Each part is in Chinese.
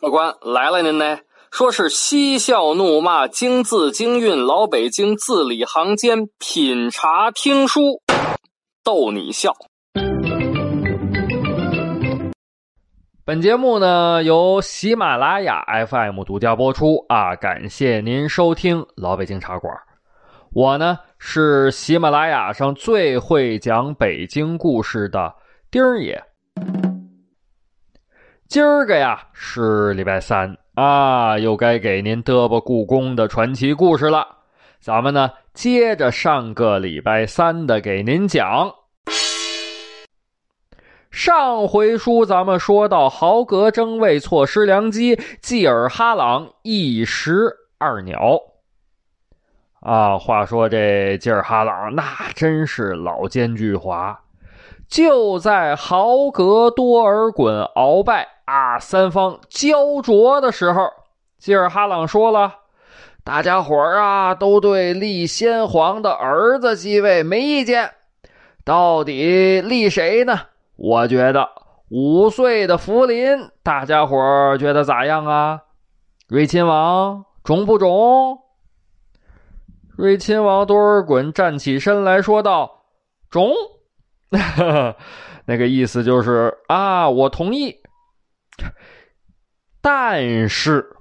客官来了，您呢？说是嬉笑怒骂，京字京韵，老北京字里行间，品茶听书，逗你笑。本节目呢由喜马拉雅 FM 独家播出啊，感谢您收听老北京茶馆。我呢是喜马拉雅上最会讲北京故事的丁儿爷。今儿个呀是礼拜三。啊，又该给您嘚啵故宫的传奇故事了。咱们呢，接着上个礼拜三的给您讲。上回书咱们说到，豪格争位错失良机，继尔哈朗一石二鸟。啊，话说这继尔哈朗那真是老奸巨猾，就在豪格多尔衮鳌拜。啊！三方焦灼的时候，吉尔哈朗说了：“大家伙儿啊，都对立先皇的儿子继位没意见，到底立谁呢？我觉得五岁的福临，大家伙儿觉得咋样啊？瑞亲王中不中？”瑞亲王多尔衮站起身来说道：“中。”那个意思就是啊，我同意。但是，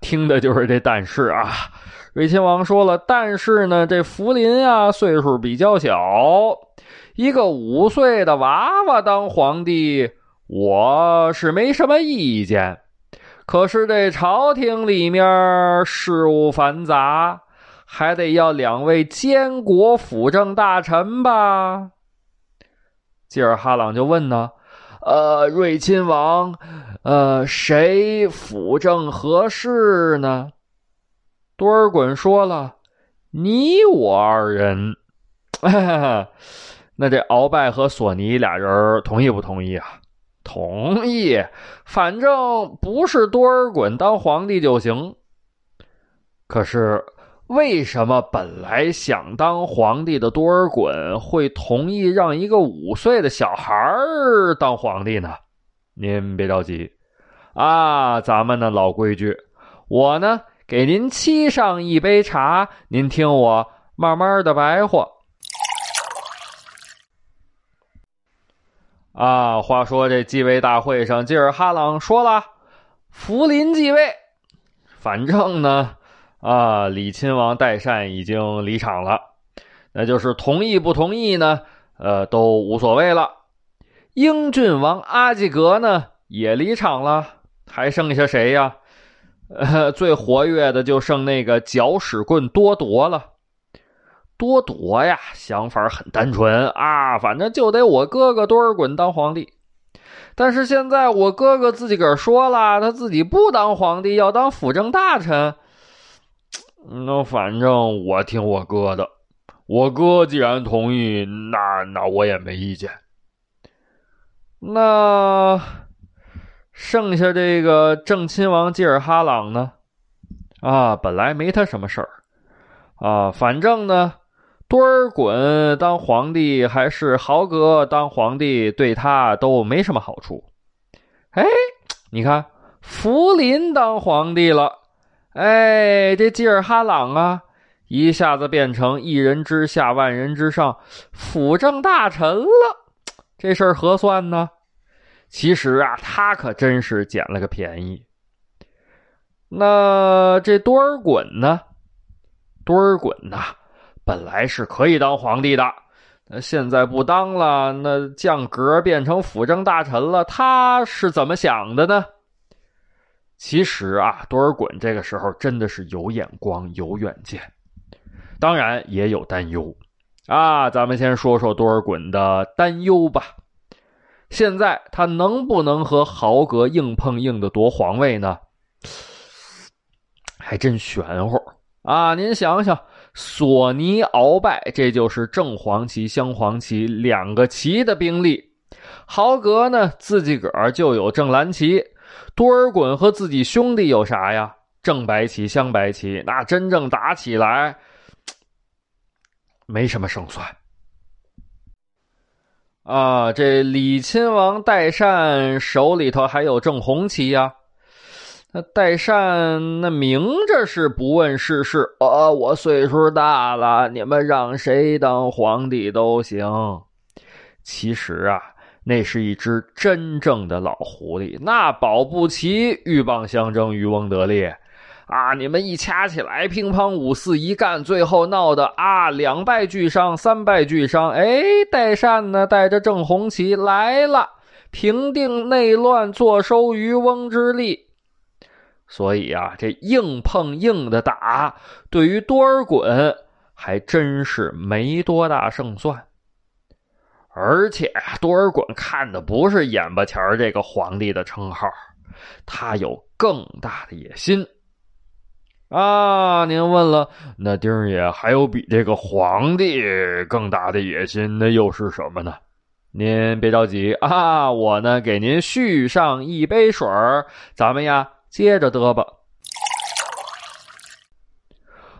听的就是这但是啊！瑞亲王说了，但是呢，这福临啊，岁数比较小，一个五岁的娃娃当皇帝，我是没什么意见。可是这朝廷里面事务繁杂，还得要两位监国辅政大臣吧？吉尔哈朗就问呢。呃，瑞亲王，呃，谁辅政合适呢？多尔衮说了：“你我二人。”那这鳌拜和索尼俩人同意不同意啊？同意，反正不是多尔衮当皇帝就行。可是。为什么本来想当皇帝的多尔衮会同意让一个五岁的小孩当皇帝呢？您别着急，啊，咱们的老规矩，我呢给您沏上一杯茶，您听我慢慢的白话。啊，话说这继位大会上，吉尔哈朗说了，福临继位，反正呢。啊，李亲王代善已经离场了，那就是同意不同意呢？呃，都无所谓了。英俊王阿济格呢也离场了，还剩下谁呀？呃，最活跃的就剩那个搅屎棍多铎了。多铎呀，想法很单纯啊，反正就得我哥哥多尔衮当皇帝。但是现在我哥哥自己个儿说了，他自己不当皇帝，要当辅政大臣。那反正我听我哥的，我哥既然同意，那那我也没意见。那剩下这个正亲王吉尔哈朗呢？啊，本来没他什么事儿啊，反正呢，多尔衮当皇帝还是豪格当皇帝，对他都没什么好处。哎，你看福临当皇帝了。哎，这吉尔哈朗啊，一下子变成一人之下万人之上，辅政大臣了。这事儿合算呢？其实啊，他可真是捡了个便宜。那这多尔衮呢？多尔衮呐，本来是可以当皇帝的，那现在不当了，那降格变成辅政大臣了，他是怎么想的呢？其实啊，多尔衮这个时候真的是有眼光、有远见，当然也有担忧啊。咱们先说说多尔衮的担忧吧。现在他能不能和豪格硬碰硬的夺皇位呢？还真玄乎啊！您想想，索尼、鳌拜，这就是正黄旗、镶黄旗两个旗的兵力，豪格呢自己个儿就有正蓝旗。多尔衮和自己兄弟有啥呀？正白旗、镶白旗，那真正打起来没什么胜算。啊，这李亲王代善手里头还有正红旗呀。那代善那明着是不问世事，呃，我岁数大了，你们让谁当皇帝都行。其实啊，那是一只真正的老狐狸，那保不齐鹬蚌相争，渔翁得利。啊！你们一掐起来，乒乓五四一干，最后闹得啊两败俱伤，三败俱伤。哎，代善呢，带着正红旗来了，平定内乱，坐收渔翁之利。所以啊，这硬碰硬的打，对于多尔衮还真是没多大胜算。而且，多尔衮看的不是眼巴前这个皇帝的称号，他有更大的野心。啊，您问了，那丁爷还有比这个皇帝更大的野心，那又是什么呢？您别着急啊，我呢给您续上一杯水咱们呀接着嘚吧。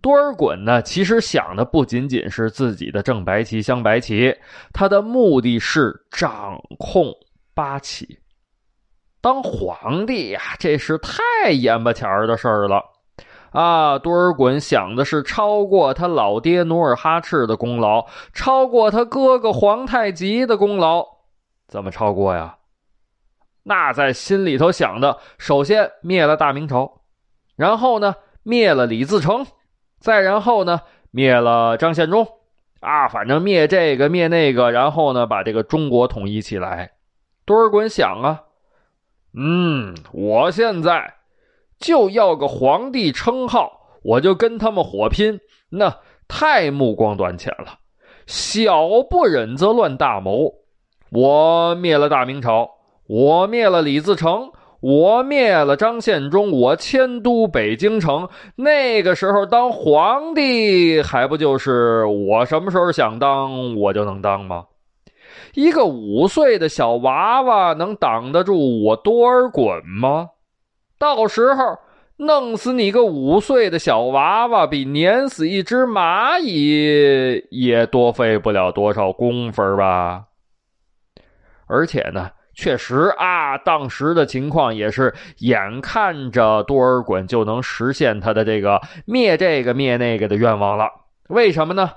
多尔衮呢，其实想的不仅仅是自己的正白旗、镶白旗，他的目的是掌控八旗。当皇帝呀，这是太眼巴前儿的事儿了。啊，多尔衮想的是超过他老爹努尔哈赤的功劳，超过他哥哥皇太极的功劳，怎么超过呀？那在心里头想的，首先灭了大明朝，然后呢灭了李自成，再然后呢灭了张献忠，啊，反正灭这个灭那个，然后呢把这个中国统一起来。多尔衮想啊，嗯，我现在。就要个皇帝称号，我就跟他们火拼，那太目光短浅了。小不忍则乱大谋。我灭了大明朝，我灭了李自成，我灭了张献忠，我迁都北京城。那个时候当皇帝，还不就是我什么时候想当我就能当吗？一个五岁的小娃娃能挡得住我多尔衮吗？到时候弄死你个五岁的小娃娃，比碾死一只蚂蚁也多费不了多少功夫吧？而且呢，确实啊，当时的情况也是眼看着多尔衮就能实现他的这个灭这个灭那个的愿望了。为什么呢？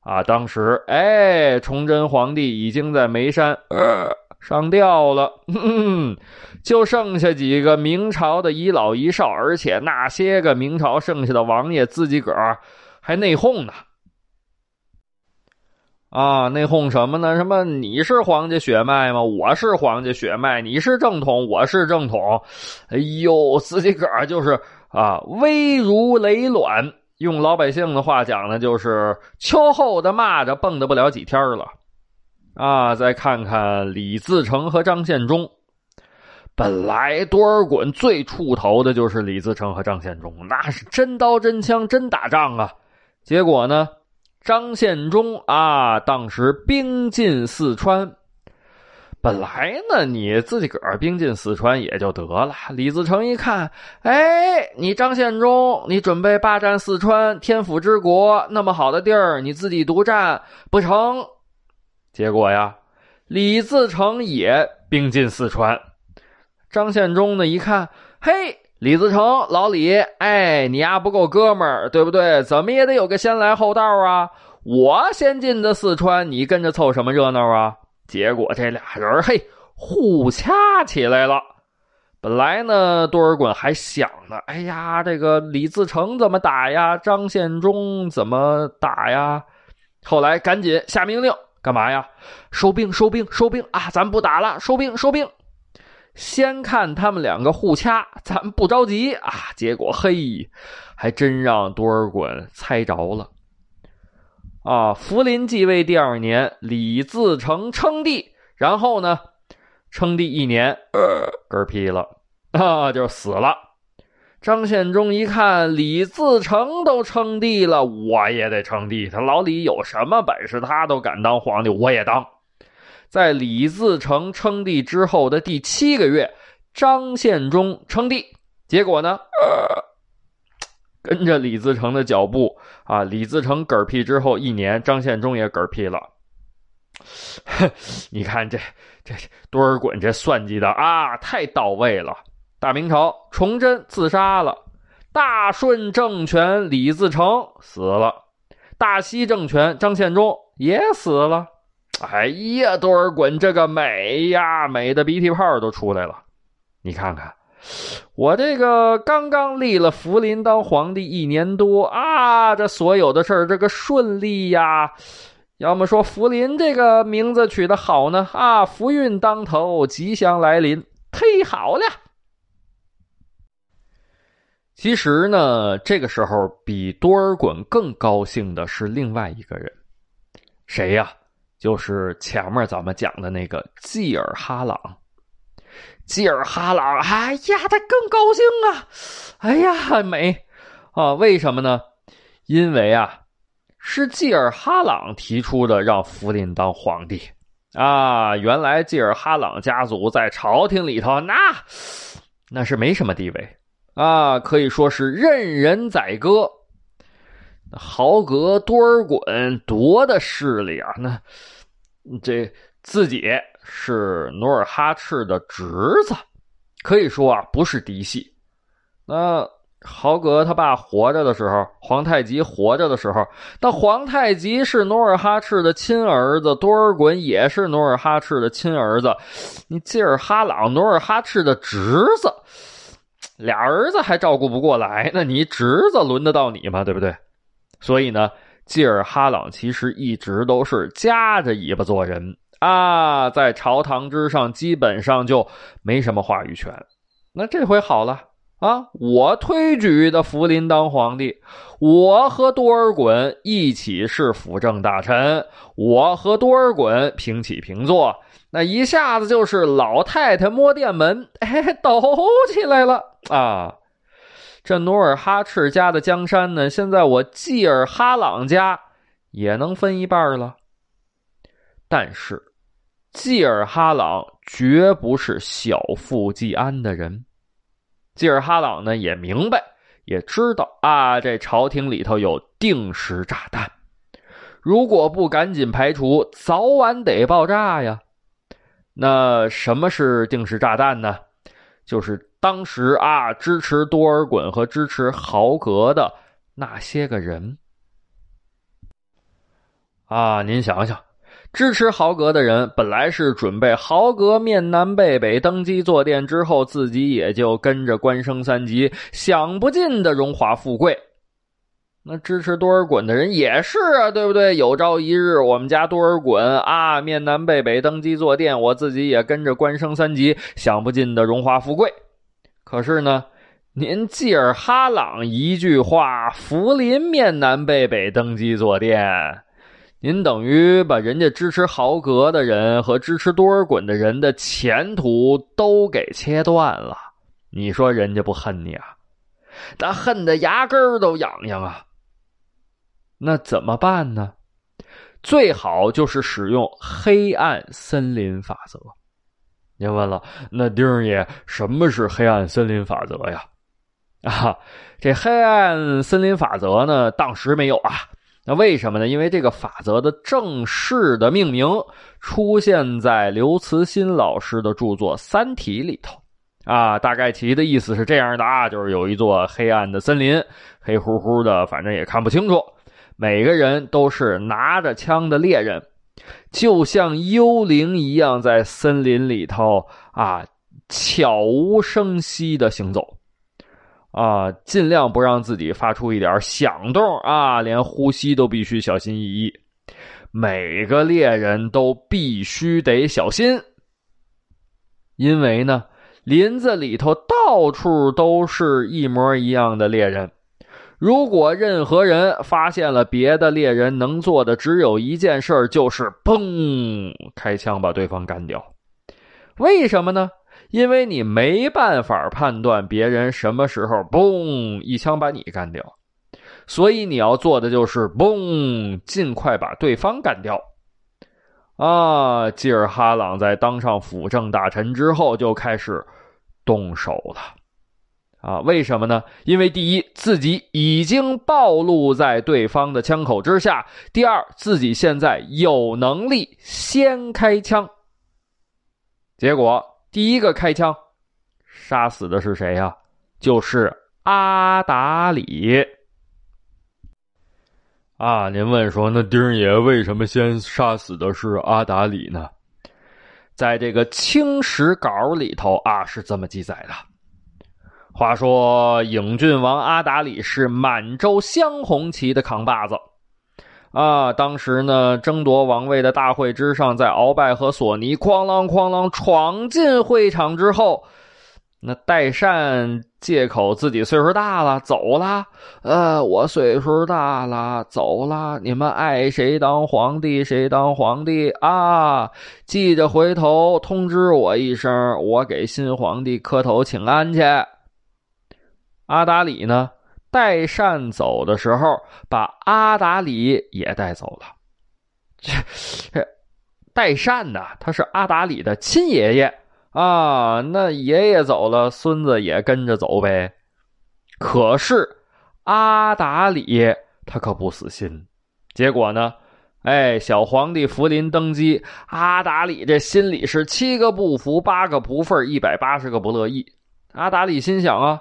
啊，当时哎，崇祯皇帝已经在眉山呃。上吊了，嗯就剩下几个明朝的遗老遗少，而且那些个明朝剩下的王爷自己个儿还内讧呢。啊，内讧什么呢？什么？你是皇家血脉吗？我是皇家血脉，你是正统，我是正统。哎呦，自己个儿就是啊，危如累卵。用老百姓的话讲呢，就是秋后的蚂蚱蹦跶不了几天了。啊，再看看李自成和张献忠。本来多尔衮最怵头的就是李自成和张献忠，那是真刀真枪真打仗啊。结果呢，张献忠啊，当时兵进四川。本来呢，你自己个儿兵进四川也就得了。李自成一看，哎，你张献忠，你准备霸占四川天府之国，那么好的地儿，你自己独占不成？结果呀，李自成也兵进四川。张献忠呢一看，嘿，李自成老李，哎，你丫不够哥们儿，对不对？怎么也得有个先来后到啊！我先进的四川，你跟着凑什么热闹啊？结果这俩人嘿互掐起来了。本来呢，多尔衮还想呢，哎呀，这个李自成怎么打呀？张献忠怎么打呀？后来赶紧下命令。干嘛呀？收兵，收兵，收兵啊！咱不打了，收兵，收兵。先看他们两个互掐，咱不着急啊。结果嘿，还真让多尔衮猜着了。啊，福临继位第二年，李自成称帝，然后呢，称帝一年，嗝屁了啊，就死了。张献忠一看李自成都称帝了，我也得称帝。他老李有什么本事，他都敢当皇帝，我也当。在李自成称帝之后的第七个月，张献忠称帝，结果呢，跟着李自成的脚步啊。李自成嗝屁之后一年，张献忠也嗝屁了。你看这这多尔衮这算计的啊，太到位了。大明朝崇祯自杀了，大顺政权李自成死了，大西政权张献忠也死了。哎呀，多尔衮这个美呀，美的鼻涕泡都出来了。你看看，我这个刚刚立了福临当皇帝一年多啊，这所有的事儿这个顺利呀。要么说福临这个名字取得好呢啊，福运当头，吉祥来临，忒好了。其实呢，这个时候比多尔衮更高兴的是另外一个人，谁呀？就是前面咱们讲的那个济尔哈朗。济尔哈朗，哎呀，他更高兴啊！哎呀，美啊！为什么呢？因为啊。是济尔哈朗提出的，让福临当皇帝啊！原来济尔哈朗家族在朝廷里头，那那是没什么地位啊，可以说是任人宰割。豪格多尔衮多的势力啊！那这自己是努尔哈赤的侄子，可以说啊，不是嫡系。那。豪格他爸活着的时候，皇太极活着的时候，那皇太极是努尔哈赤的亲儿子，多尔衮也是努尔哈赤的亲儿子。你济尔哈朗，努尔哈赤的侄子，俩儿子还照顾不过来，那你侄子轮得到你吗？对不对？所以呢，济尔哈朗其实一直都是夹着尾巴做人啊，在朝堂之上基本上就没什么话语权。那这回好了。啊！我推举的福临当皇帝，我和多尔衮一起是辅政大臣，我和多尔衮平起平坐，那一下子就是老太太摸电门，哎，抖起来了啊！这努尔哈赤家的江山呢，现在我济尔哈朗家也能分一半了。但是，济尔哈朗绝不是小富即安的人。济尔哈朗呢也明白，也知道啊，这朝廷里头有定时炸弹，如果不赶紧排除，早晚得爆炸呀。那什么是定时炸弹呢？就是当时啊，支持多尔衮和支持豪格的那些个人啊，您想想。支持豪格的人本来是准备豪格面南背北登基坐殿之后，自己也就跟着官升三级，享不尽的荣华富贵。那支持多尔衮的人也是啊，对不对？有朝一日我们家多尔衮啊面南背北登基坐殿，我自己也跟着官升三级，享不尽的荣华富贵。可是呢，您济尔哈朗一句话，福临面南背北登基坐殿。您等于把人家支持豪格的人和支持多尔衮的人的前途都给切断了，你说人家不恨你啊？那恨得牙根都痒痒啊！那怎么办呢？最好就是使用黑暗森林法则。您问了，那丁爷什么是黑暗森林法则呀？啊，这黑暗森林法则呢，当时没有啊。那为什么呢？因为这个法则的正式的命名出现在刘慈欣老师的著作《三体》里头，啊，大概其的意思是这样的啊，就是有一座黑暗的森林，黑乎乎的，反正也看不清楚，每个人都是拿着枪的猎人，就像幽灵一样在森林里头啊，悄无声息的行走。啊，尽量不让自己发出一点响动啊！连呼吸都必须小心翼翼。每个猎人都必须得小心，因为呢，林子里头到处都是一模一样的猎人。如果任何人发现了别的猎人，能做的只有一件事，就是砰开枪把对方干掉。为什么呢？因为你没办法判断别人什么时候嘣一枪把你干掉，所以你要做的就是嘣尽快把对方干掉。啊，吉尔哈朗在当上辅政大臣之后就开始动手了。啊，为什么呢？因为第一，自己已经暴露在对方的枪口之下；第二，自己现在有能力先开枪。结果，第一个开枪，杀死的是谁呀？就是阿达里。啊，您问说，那丁爷为什么先杀死的是阿达里呢？在这个清史稿里头啊，是这么记载的。话说，影郡王阿达里是满洲镶红旗的扛把子啊。当时呢，争夺王位的大会之上，在鳌拜和索尼哐啷哐啷闯进会场之后，那代善借口自己岁数大了，走了。呃，我岁数大了，走了。你们爱谁当皇帝谁当皇帝啊！记着回头通知我一声，我给新皇帝磕头请安去。阿达里呢？代善走的时候，把阿达里也带走了。这代善呢？他是阿达里的亲爷爷啊。那爷爷走了，孙子也跟着走呗。可是阿达里他可不死心。结果呢？哎，小皇帝福临登基，阿达里这心里是七个不服，八个不忿，一百八十个不乐意。阿达里心想啊。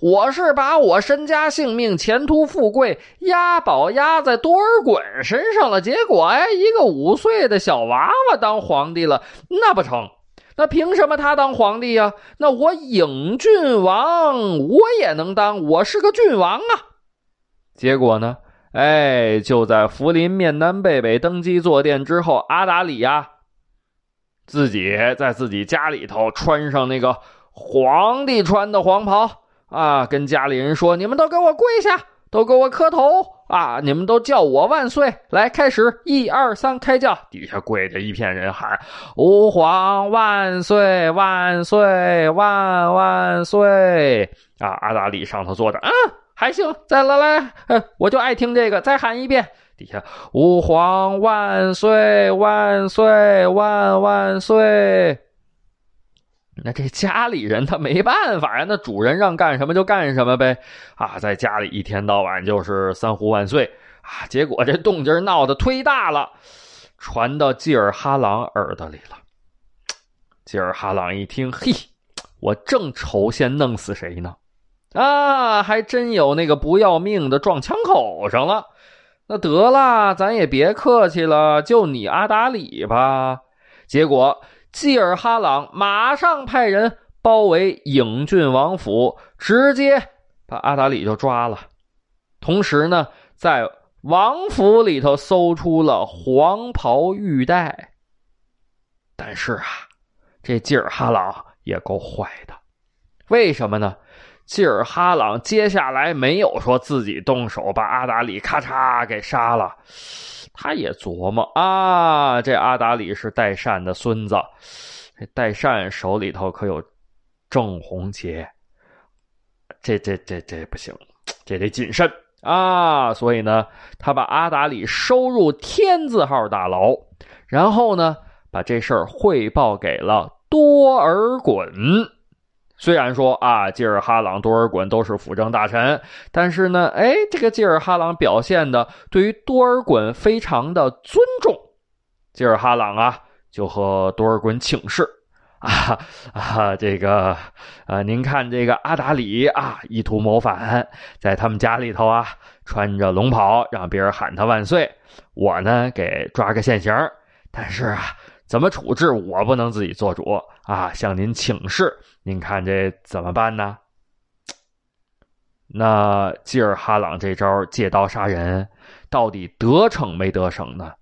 我是把我身家性命、前途富贵押宝押在多尔衮身上了，结果哎，一个五岁的小娃娃当皇帝了，那不成？那凭什么他当皇帝呀？那我影郡王我也能当，我是个郡王啊！结果呢？哎，就在福临面南贝贝登基坐殿之后，阿达里呀，自己在自己家里头穿上那个皇帝穿的黄袍。啊！跟家里人说，你们都给我跪下，都给我磕头啊！你们都叫我万岁！来，开始，一二三，开叫！底下跪着一片人喊：“吾皇万岁，万岁，万万岁！”啊！阿达里上头坐着，嗯，还行。再来来，我就爱听这个，再喊一遍。底下：“吾皇万岁，万岁，万万岁！”那这家里人他没办法呀，那主人让干什么就干什么呗，啊，在家里一天到晚就是三呼万岁啊，结果这动静闹得忒大了，传到济尔哈朗耳朵里了。济尔哈朗一听，嘿，我正愁先弄死谁呢，啊，还真有那个不要命的撞枪口上了，那得了，咱也别客气了，就你阿达里吧，结果。济尔哈朗马上派人包围影郡王府，直接把阿达里就抓了。同时呢，在王府里头搜出了黄袍玉带。但是啊，这济尔哈朗也够坏的。为什么呢？济尔哈朗接下来没有说自己动手把阿达里咔嚓给杀了。他也琢磨啊，这阿达里是代善的孙子，这代善手里头可有正红旗，这这这这不行，这得谨慎啊！所以呢，他把阿达里收入天字号大牢，然后呢，把这事儿汇报给了多尔衮。虽然说啊，吉尔哈朗、多尔衮都是辅政大臣，但是呢，哎，这个吉尔哈朗表现的对于多尔衮非常的尊重。吉尔哈朗啊，就和多尔衮请示啊啊，这个啊，您看这个阿达里啊，意图谋反，在他们家里头啊，穿着龙袍，让别人喊他万岁。我呢，给抓个现行，但是啊。怎么处置我不能自己做主啊！向您请示，您看这怎么办呢？那吉尔哈朗这招借刀杀人，到底得逞没得逞呢？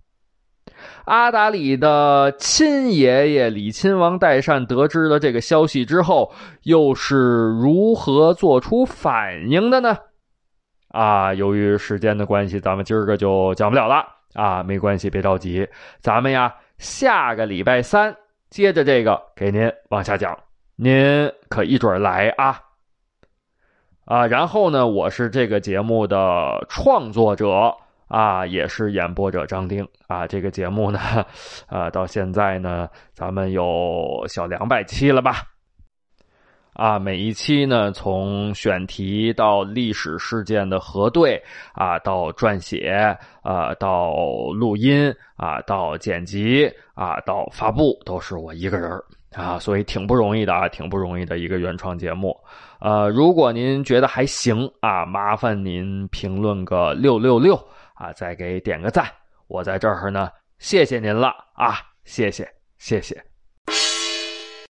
阿达里的亲爷爷李亲王代善得知了这个消息之后，又是如何做出反应的呢？啊，由于时间的关系，咱们今儿个就讲不了了啊！没关系，别着急，咱们呀。下个礼拜三，接着这个给您往下讲，您可一准来啊！啊，然后呢，我是这个节目的创作者啊，也是演播者张丁啊。这个节目呢，啊，到现在呢，咱们有小两百期了吧？啊，每一期呢，从选题到历史事件的核对啊，到撰写啊，到录音啊，到剪辑啊，到发布，都是我一个人啊，所以挺不容易的啊，挺不容易的一个原创节目。呃，如果您觉得还行啊，麻烦您评论个六六六啊，再给点个赞，我在这儿呢，谢谢您了啊，谢谢，谢谢。